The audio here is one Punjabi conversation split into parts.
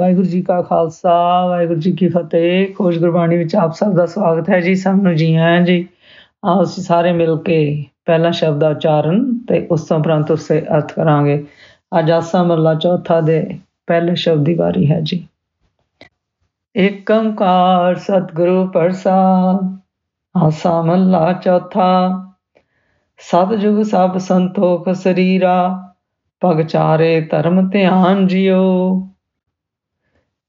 ਵਾਹਿਗੁਰੂ ਜੀ ਕਾ ਖਾਲਸਾ, ਵਾਹਿਗੁਰੂ ਜੀ ਕੀ ਫਤਿਹ। ਖੋਜ ਗੁਰਬਾਣੀ ਵਿੱਚ ਆਪ ਸਭ ਦਾ ਸਵਾਗਤ ਹੈ ਜੀ, ਸਭ ਨੂੰ ਜੀ ਆਇਆਂ ਜੀ। ਆਓ ਅਸੀਂ ਸਾਰੇ ਮਿਲ ਕੇ ਪਹਿਲਾ ਸ਼ਬਦ ਦਾ ਉਚਾਰਨ ਤੇ ਉਸ ਤੋਂ ਉਪਰੰਤ ਉਸੇ ਅਰਥ ਕਰਾਂਗੇ। ਅੱਜ ਆਸਾ ਮਹਲਾ ਚੌਥਾ ਦੇ ਪਹਿਲੇ ਸ਼ਬਦ ਦੀ ਵਾਰੀ ਹੈ ਜੀ। ਏਕ ਓੰਕਾਰ ਸਤਿਗੁਰੂ ਪ੍ਰਸਾਦ, ਆਸਾ ਮਹਲਾ ਚੌਥਾ। ਸਤਜੁਗ ਸਭ ਸੰਤੋਖ ਸਰੀਰਾ ਪਗ ਚਾਰੇ ਧਰਮ ਧਿਆਨ ਜਿਓ।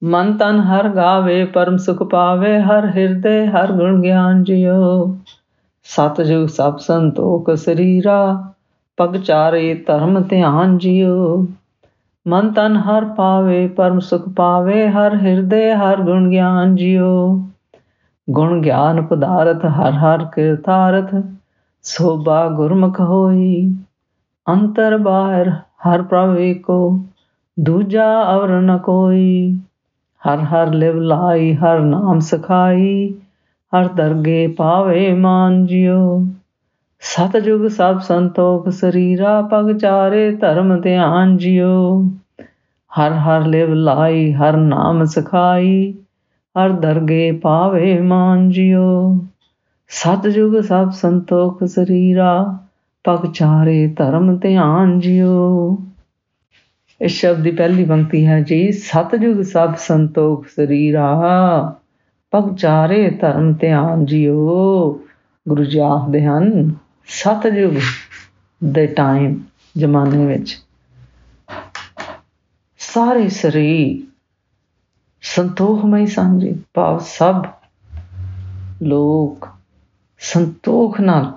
ਮਨ ਤਨ ਹਰ ਗਾਵੇ, ਪਰਮ ਸੁਖ ਪਾਵੇ, ਹਰ ਹਿਰਦੇ, ਹਰ ਗੁਣ ਗਿਆਨ ਜਿਓ ਸਤਜੁਗ ਸਭ ਸੰਤੋਖ ਸਰੀਰਾ, ਪਗ ਚਾਰੇ ਧਰਮ ਧਿਆਨ ਜਿਓ ਮਨ ਤਨ ਹਰ ਪਾਵੇ, ਪਰਮ ਸੁਖ ਪਾਵੇ, ਹਰ ਹਿਰਦੇ, ਹਰ ਗੁਣ ਗਿਆਨ ਜਿਓ ਗੁਣ ਗਿਆਨ ਪਦਾਰਥ ਹਰ ਹਰ ਕਿਰਤਾਰਥ, ਸੋਭਾ ਗੁਰਮੁਖ ਹੋਈ। ਅੰਤਰ ਬਾਹਰ ਹਰ ਪ੍ਰਭ ਏਕੋ, ਦੂਜਾ ਅਵਰ ਨ ਕੋਈ। ਹਰ ਹਰ ਲਿਵ ਲਾਈ, ਹਰ ਨਾਮ ਸਖਾਈ, ਹਰ ਦਰਗੇ ਪਾਵੇ ਮਾਨ ਜਿਉ। ਸਤਜੁਗ ਸਭ ਸੰਤੋਖ, ਸਰੀਰਾ ਪਗ ਚਾਰੇ ਧਰਮ ਧਿਆਨ ਜਿਉ। ਹਰ ਹਰ ਲਿਵ ਲਾਈ, ਹਰ ਨਾਮ ਸਖਾਈ, ਹਰ ਦਰਗੇ ਪਾਵੇ ਮਾਨ ਜਿਉ। ਸਤਜੁਗ ਸਭ ਸੰਤੋਖ, ਸਰੀਰਾ ਪਗ ਚਾਰੇ ਧਰਮ ਧਿਆਨ ਜਿਉ। ਇਸ ਸ਼ਬਦ ਦੀ ਪਹਿਲੀ ਪੰਕਤੀ ਹੈ ਜੀ ਸਤਜੁਗ ਸਭ ਸੰਤੋਖ ਸਰੀਰਾ ਪਗ ਚਾਰੇ ਧਰਮ ਧਿਆਨ ਜਿਉ। ਗੁਰੂ ਜੀ ਆਖਦੇ ਹਨ ਸਤਜੁਗ ਦੇ ਟਾਈਮ ਜ਼ਮਾਨੇ ਵਿੱਚ ਸਾਰੇ ਸਰੀਰ ਸੰਤੋਖਮਈ ਸਨ ਜੀ। ਭਾਵ ਸਭ ਲੋਕ ਸੰਤੋਖ ਨਾਲ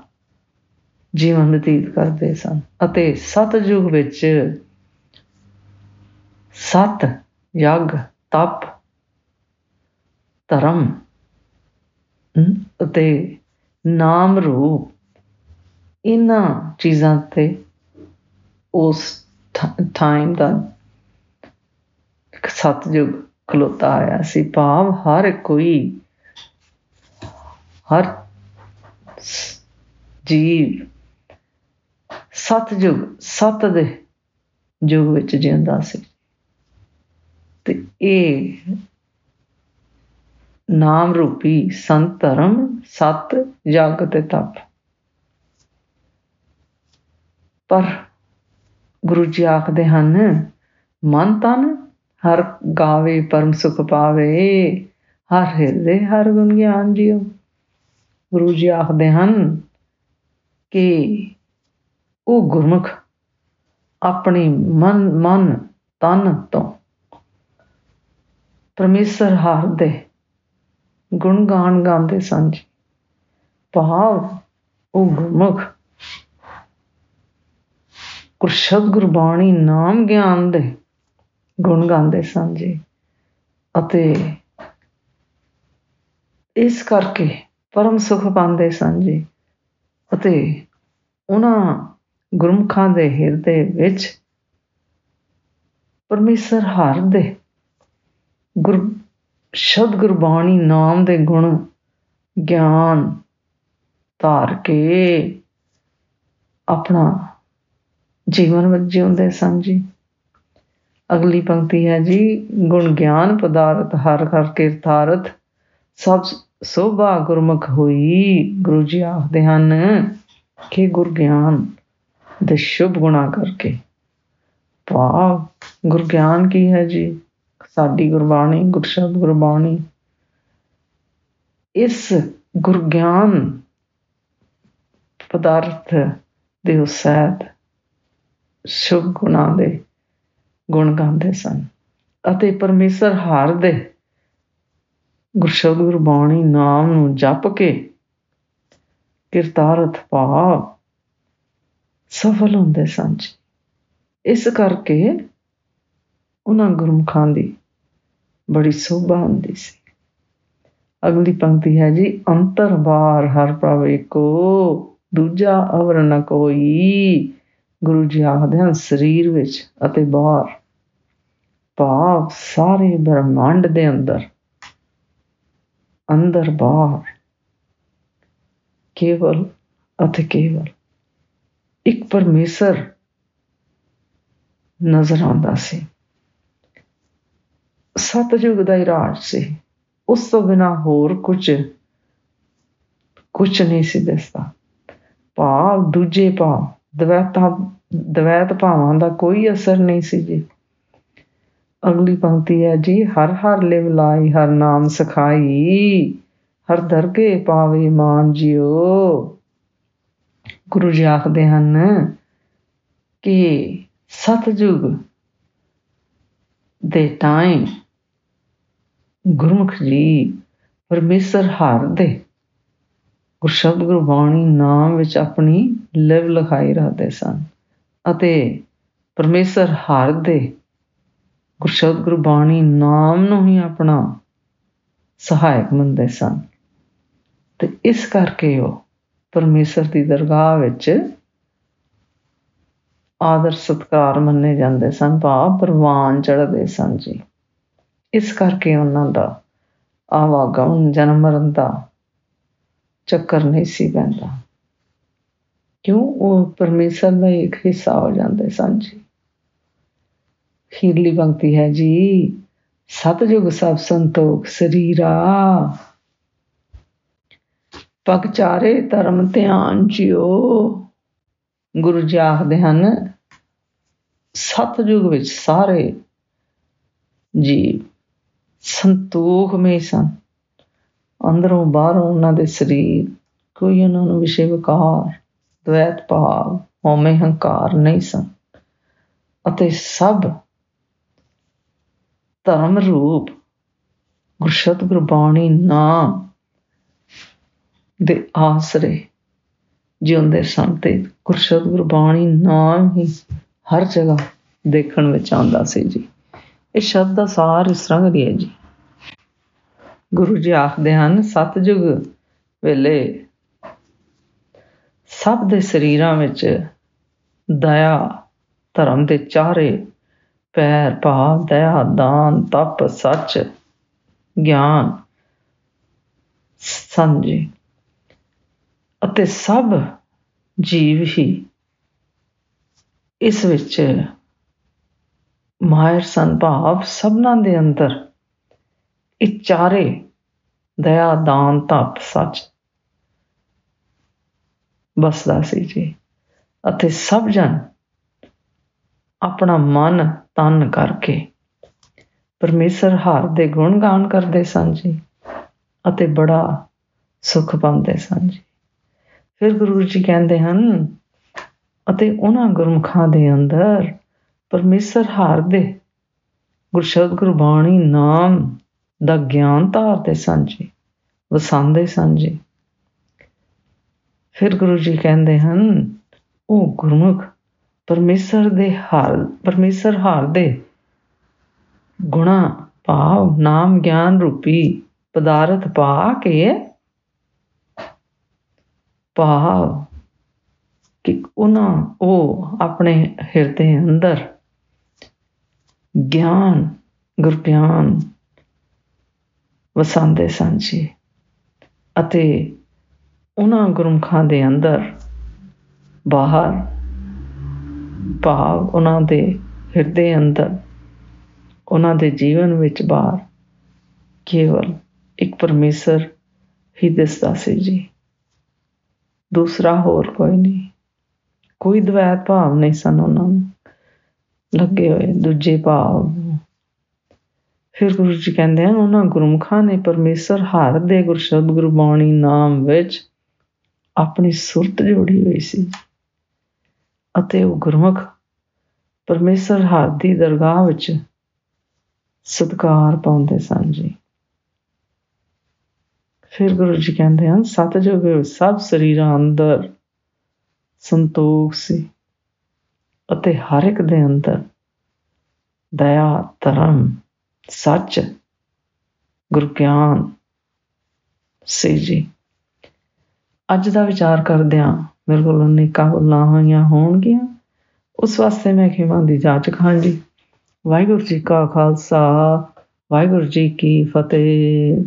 ਜੀਵਨ ਬਤੀਤ ਕਰਦੇ ਸਨ ਅਤੇ ਸਤਜੁਗ ਵਿੱਚ ਸਤ, ਯਗ, ਤਪ, ਧਰਮ ਅਤੇ ਨਾਮ ਰੂਪ। ਇਹਨਾਂ ਚੀਜ਼ਾਂ ਤੇ ਉਸ ਟਾਈਮ ਦਾ ਸਤਜੁਗ ਖਲੋਤਾ ਆਇਆ ਸੀ। ਭਾਵ ਹਰ ਕੋਈ, ਹਰ ਜੀਵ ਸਤਜੁਗ ਸਤ ਦੇ ਯੁਗ ਵਿੱਚ ਜਿਉਂਦਾ ਸੀ। ਤੇ ਇਹ ਨਾਮ ਰੂਪੀ ਸੰਤ ਧਰਮ, ਸਤ ਜਗ ਤੇ ਤਪ। ਪਰ ਗੁਰੂ ਜੀ ਆਖਦੇ ਹਨ, ਮਨ ਤਨ ਹਰ ਗਾਵੇ, ਪਰਮ ਸੁਖ ਪਾਵੇ, ਹਰ ਹਿਰਦੇ ਹਰ ਗੁਣ ਗਿਆਨ ਜਿਉ। ਗੁਰੂ ਜੀ ਆਖਦੇ ਹਨ ਕਿ ਉਹ ਗੁਰਮੁਖ ਆਪਣੀ ਮਨ ਮਨ ਤਨ ਤੋਂ ਪਰਮੇਸ਼ਰ ਹਰ ਦੇ ਗੁਣ ਗਾਣ ਗਾਉਂਦੇ ਸਨ ਜੀ। ਭਾਵ ਉਹ ਗੁਰਮੁਖ ਗੁਰਸ਼ਬਦ ਗੁਰਬਾਣੀ ਨਾਮ ਗਿਆਨ ਦੇ ਗੁਣ ਗਾਉਂਦੇ ਸਨ ਜੀ। ਅਤੇ ਇਸ ਕਰਕੇ ਪਰਮ ਸੁਖ ਪਾਉਂਦੇ ਸਨ ਜੀ। ਅਤੇ ਉਹਨਾਂ ਗੁਰਮੁਖਾਂ ਦੇ ਹਿਰਦੇ ਵਿੱਚ ਪਰਮੇਸ਼ਰ ਹਰ ਦੇ ਗੁਰ, ਸ਼ਬਦ ਗੁਰਬਾਣੀ ਨਾਮ ਦੇ ਗੁਣ ਗਿਆਨ ਧਾਰ ਕੇ ਆਪਣਾ ਜੀਵਨ ਵਿੱਚ ਜਿਉਂਦੇ ਸਨ ਜੀ। ਅਗਲੀ ਪੰਕਤੀ ਹੈ ਜੀ, ਗੁਣ ਗਿਆਨ ਪਦਾਰਥ ਹਰ ਹਰ ਕੀਰਤਾਰਥ ਸਭ ਸੋਭਾ ਗੁਰਮੁਖ ਹੋਈ। ਗੁਰੂ ਜੀ ਆਖਦੇ ਹਨ ਕਿ ਗੁਰ ਗਿਆਨ ਦੇ ਸ਼ੁਭ ਗੁਣਾ ਕਰਕੇ। ਭਾਵ ਗੁਰ ਗਿਆਨ ਕੀ ਹੈ ਜੀ? ਸਾਡੀ ਗੁਰਬਾਣੀ, ਗੁਰਸ਼ਬਦ ਗੁਰਬਾਣੀ। ਇਸ ਗੁਰਗਿਆਨ ਪਦਾਰਥ ਦੇ ਉਸੈਤ ਸ਼ੁਭ ਗੁਣਾ ਦੇ ਗੁਣ ਗਾਉਂਦੇ ਸਨ। ਅਤੇ ਪਰਮੇਸ਼ਰ ਹਰ ਦੇ ਗੁਰਸ਼ਬਦ ਗੁਰਬਾਣੀ ਨਾਮ ਨੂੰ ਜਪ ਕੇ ਕਿਰਤਾਰਥ ਭਾਵ ਸਫਲ ਹੁੰਦੇ ਸਨ ਇਸ ਕਰਕੇ ਉਹਨਾਂ ਗੁਰਮੁਖਾਂ ਦੀ ਬੜੀ ਸੋਭਾ ਹੁੰਦੀ ਸੀ। ਅਗਲੀ ਪੰਕਤੀ ਹੈ ਜੀ, ਅੰਤਰ ਬਾਹਰ ਹਰ ਪ੍ਰਭ ਏਕੋ ਦੂਜਾ ਅਵਰ ਨ ਕੋਈ। ਗੁਰੂ ਜੀ ਆਖਦੇ ਹਨ, ਸਰੀਰ ਵਿੱਚ ਅਤੇ ਬਾਹਰ। ਭਾਵ ਸਾਰੇ ਬ੍ਰਹਮੰਡ ਦੇ ਅੰਦਰ ਅੰਦਰ ਬਾਹਰ। ਕੇਵਲ ਅਤੇ ਕੇਵਲ ਇੱਕ ਪਰਮੇਸ਼ਰ ਨਜ਼ਰ ਆਉਂਦਾ ਸੀ। ਸਤਜੁਗ ਦਾ ਹੀ ਰਾਜ ਸੀ। ਉਸ ਤੋਂ ਬਿਨਾ ਹੋਰ ਕੁਝ ਕੁਝ ਨਹੀਂ ਸੀ ਦਿਸਦਾ। ਭਾਵ ਦੂਜੇ ਭਾਵ, ਦਵੈਤਾਂ, ਦਵੈਤ ਭਾਵਾਂ ਦਾ ਕੋਈ ਅਸਰ ਨਹੀਂ ਸੀ ਜੀ। ਅਗਲੀ ਪੰਕਤੀ ਹੈ ਜੀ, ਹਰ ਹਰ ਲਿਵ ਲਾਈ, ਹਰ ਨਾਮ ਸਖਾਈ, ਹਰ ਦਰਗੇ ਪਾਵੇ ਮਾਨ ਜਿਓ ਗੁਰੂ ਜੀ ਆਖਦੇ ਹਨ ਕਿ ਸਤਜੁਗ ਦੇ ਟਾਈਮ ਗੁਰਮੁਖ ਜੀ, ਪਰਮੇਸ਼ਰ ਹਰ ਦੇ। ਗੁਰਸ਼ਬਦ ਗੁਰਬਾਣੀ ਨਾਮ ਵਿੱਚ ਆਪਣੀ ਲਿਵ ਲਖਾਈ ਰਹਦੇ ਸਨ ਅਤੇ ਪਰਮੇਸ਼ਰ ਹਰ ਦੇ ਗੁਰਸ਼ਬਦ ਗੁਰਬਾਣੀ ਨਾਮ ਨੂੰ ਹੀ ਆਪਣਾ ਸਹਾਇਕ ਮੰਨਦੇ ਸਨ। ਤੇ ਇਸ ਕਰਕੇ ਉਹ ਪਰਮੇਸ਼ਰ ਦੀ ਦਰਗਾਹ ਵਿੱਚ ਆਦਰ ਸਤਕਾਰ ਮੰਨੇ ਜਾਂਦੇ ਸਨ, ਭਾਵ ਪ੍ਰਵਾਨ ਚੜਦੇ ਸਨ ਜੀ। ਇਸ ਕਰਕੇ ਉਹਨਾਂ ਦਾ ਆਵਾਗਮਨ ਜਨਮ ਮਰਨ ਦਾ ਚੱਕਰ ਨਹੀਂ ਸੀ ਪੈਂਦਾ। ਕਿਉਂ? ਉਹ ਪਰਮੇਸ਼ਰ ਦਾ ਇੱਕ ਹਿੱਸਾ ਹੋ ਜਾਂਦੇ ਸਨ ਜੀ। ਖੀਰਲੀ ਪੰਕਤੀ ਹੈ ਜੀ ਸਤਜੁਗ ਸਭ ਸੰਤੋਖ ਸਰੀਰਾ। ਪਗ ਚਾਰੇ ਧਰਮ ਧਿਆਨ ਜਿਓ ਗੁਰੂ ਜੀ ਆਖਦੇ ਹਨ ਸਤਜੁਗ ਵਿੱਚ ਸਾਰੇ ਜੀ ਸੰਤੋਖ ਮੇ ਸਨ ਅੰਦਰੋਂ ਬਾਹਰੋਂ ਉਹਨਾਂ ਦੇ ਸਰੀਰ, ਕੋਈ ਉਹਨਾਂ ਨੂੰ ਵਿਸ਼ੇ ਵਿਕਾਰ ਦ્વੈਤ ਭਾਵ, ਹਉਮੈ ਹੰਕਾਰ ਨਹੀਂ ਸਨ। ਅਤੇ ਸਭ ਧਰਮ ਰੂਪ, ਗੁਰਸ਼ਤ ਗੁਰਬਾਣੀ ਨਾਮ ਦੇ ਆਸਰੇ ਜਿਉਂਦੇ ਸਨ ਤੇ ਗੁਰਸ਼ਤ ਗੁਰਬਾਣੀ ਨਾਮ ਹੀ ਹਰ ਜਗ੍ਹਾ ਦੇਖਣ ਵਿੱਚ ਆਉਂਦਾ ਸੀ ਜੀ। ਇਹ ਸ਼ਬਦ ਦਾ ਸਾਰ ਇਸ ਤਰ੍ਹਾਂ ਹੈ ਜੀ। ਗੁਰੂ ਜੀ ਆਖਦੇ ਹਨ ਸਤਜੁਗ ਵੇਲੇ ਸਭ ਦੇ ਸਰੀਰਾਂ ਵਿੱਚ ਦਇਆ, ਧਰਮ ਦੇ ਚਾਰੇ ਪੈਰ, ਭਾਵ, ਦਇਆ, ਦਾਨ, ਤਪ, ਸੱਚ, ਗਿਆਨ ਸੰਜੀ ਅਤੇ ਸਭ ਜੀਵ ਹੀ ਇਸ ਵਿੱਚ ਮਾਇਰ ਸਨ, ਭਾਵ ਸਭਨਾਂ ਦੇ ਅੰਦਰ ਇਹ ਚਾਰੇ ਦਇਆ, ਦਾਨ, ਤਪ, ਸੱਚ ਬਸਦਾ ਸੀ ਜੀ। ਅਤੇ ਸਭ ਜਨ ਆਪਣਾ ਮਨ ਤਨ ਕਰਕੇ ਪਰਮੇਸ਼ਰ ਹਰ ਦੇ ਗੁਣ ਗਾਨ ਕਰਦੇ ਸਨ ਜੀ ਅਤੇ ਬੜਾ ਸੁਖ ਪਾਉਂਦੇ ਸਨ ਜੀ। ਫਿਰ ਗੁਰੂ ਜੀ ਕਹਿੰਦੇ ਹਨ, ਅਤੇ ਉਹਨਾਂ ਗੁਰਮੁਖਾਂ ਦੇ ਅੰਦਰ ਪਰਮੇਸ਼ਰ ਹਰ ਦੇ ਗੁਰਸ਼ਬਦ ਗੁਰਬਾਣੀ ਨਾਮ ਦਾ ਗਿਆਨ ਧਾਰਦੇ ਸਨ ਜੀ ਵਸਾਉਂਦੇ ਸਨ ਜੀ ਫਿਰ ਗੁਰੂ ਜੀ ਕਹਿੰਦੇ ਹਨ ਉਹ ਗੁਰਮੁਖ, ਪਰਮੇਸ਼ਰ ਦੇ ਹਾਲ, ਪਰਮੇਸ਼ਰ ਹਾਲ ਦੇ ਗੁਣਾ ਭਾਵ, ਨਾਮ ਗਿਆਨ ਰੂਪੀ ਪਦਾਰਥ ਪਾ ਕੇ ਭਾਵ ਕਿ ਉਹਨਾਂ, ਉਹ ਆਪਣੇ ਹਿਰਦੇ ਅੰਦਰ ਗਿਆਨ, ਗੁਰਗਿਆਨ ਵਸਾਉਂਦੇ ਸਨ ਜੀ। ਅਤੇ ਉਹਨਾਂ ਗੁਰਮਖਾਂ ਦੇ ਅੰਦਰ ਬਾਹਰ ਭਾਵ ਉਹਨਾਂ ਦੇ ਹਿਰਦੇ ਅੰਦਰ ਉਹਨਾਂ ਦੇ ਜੀਵਨ ਵਿੱਚ ਬਾਹਰ ਕੇਵਲ ਇੱਕ ਪਰਮੇਸ਼ਰ ਹੀ ਦਿਸਦਾ ਸੀ ਜੀ। ਦੂਸਰਾ ਹੋਰ ਕੋਈ ਨਹੀਂ। ਕੋਈ ਦਵੈਤ ਭਾਵ ਨਹੀਂ ਸਨ ਉਹਨਾਂ ਨੂੰ। ਲੱਗੇ ਹੋਏ। ਦੂਜੇ ਭਾਵ ਫਿਰ ਗੁਰੂ ਜੀ ਕਹਿੰਦੇ ਹਨ, ਉਹਨਾਂ ਗੁਰਮੁਖਾਂ ਨੇ ਪਰਮੇਸ਼ਰ ਹਰ ਦੇ ਗੁਰਸ਼ਬਦ ਗੁਰਬਾਣੀ ਨਾਮ ਵਿੱਚ ਆਪਣੀ ਸੁਰਤ ਜੋੜੀ ਹੋਈ ਸੀ ਅਤੇ ਉਹ ਗੁਰਮੁਖ ਪਰਮੇਸ਼ਰ ਹਰ ਦੀ ਦਰਗਾਹ ਵਿੱਚ ਸਤਕਾਰ ਪਾਉਂਦੇ ਸਨ ਜੀ। ਫਿਰ ਗੁਰੂ ਜੀ ਕਹਿੰਦੇ ਹਨ ਸਤਜੁਗ ਸਭ ਸਰੀਰਾਂ ਅੰਦਰ ਸੰਤੋਖ ਸੀ ਅਤੇ ਹਰ ਇੱਕ ਦੇ ਅੰਦਰ ਦਇਆ, ਧਰਮ ਸੱਚ ਗੁਰਗਿਆਨ ਸੀ ਜੀ। ਅੱਜ ਦਾ ਵਿਚਾਰ ਕਰਦਿਆਂ ਮੇਰੇ ਕੋਲ ਅਨੇਕਾਂ ਗੱਲਾਂ ਹੋਈਆਂ ਹੋਣਗੀਆਂ। ਉਸ ਵਾਸਤੇ ਮੈਂ ਖਿਮਾ ਦੀ ਜਾਂਚ ਖਾਂ ਜੀ। ਵਾਹਿਗੁਰੂ ਜੀ ਕਾ ਖਾਲਸਾ, ਵਾਹਿਗੁਰੂ ਜੀ ਕੀ ਫਤਿਹ।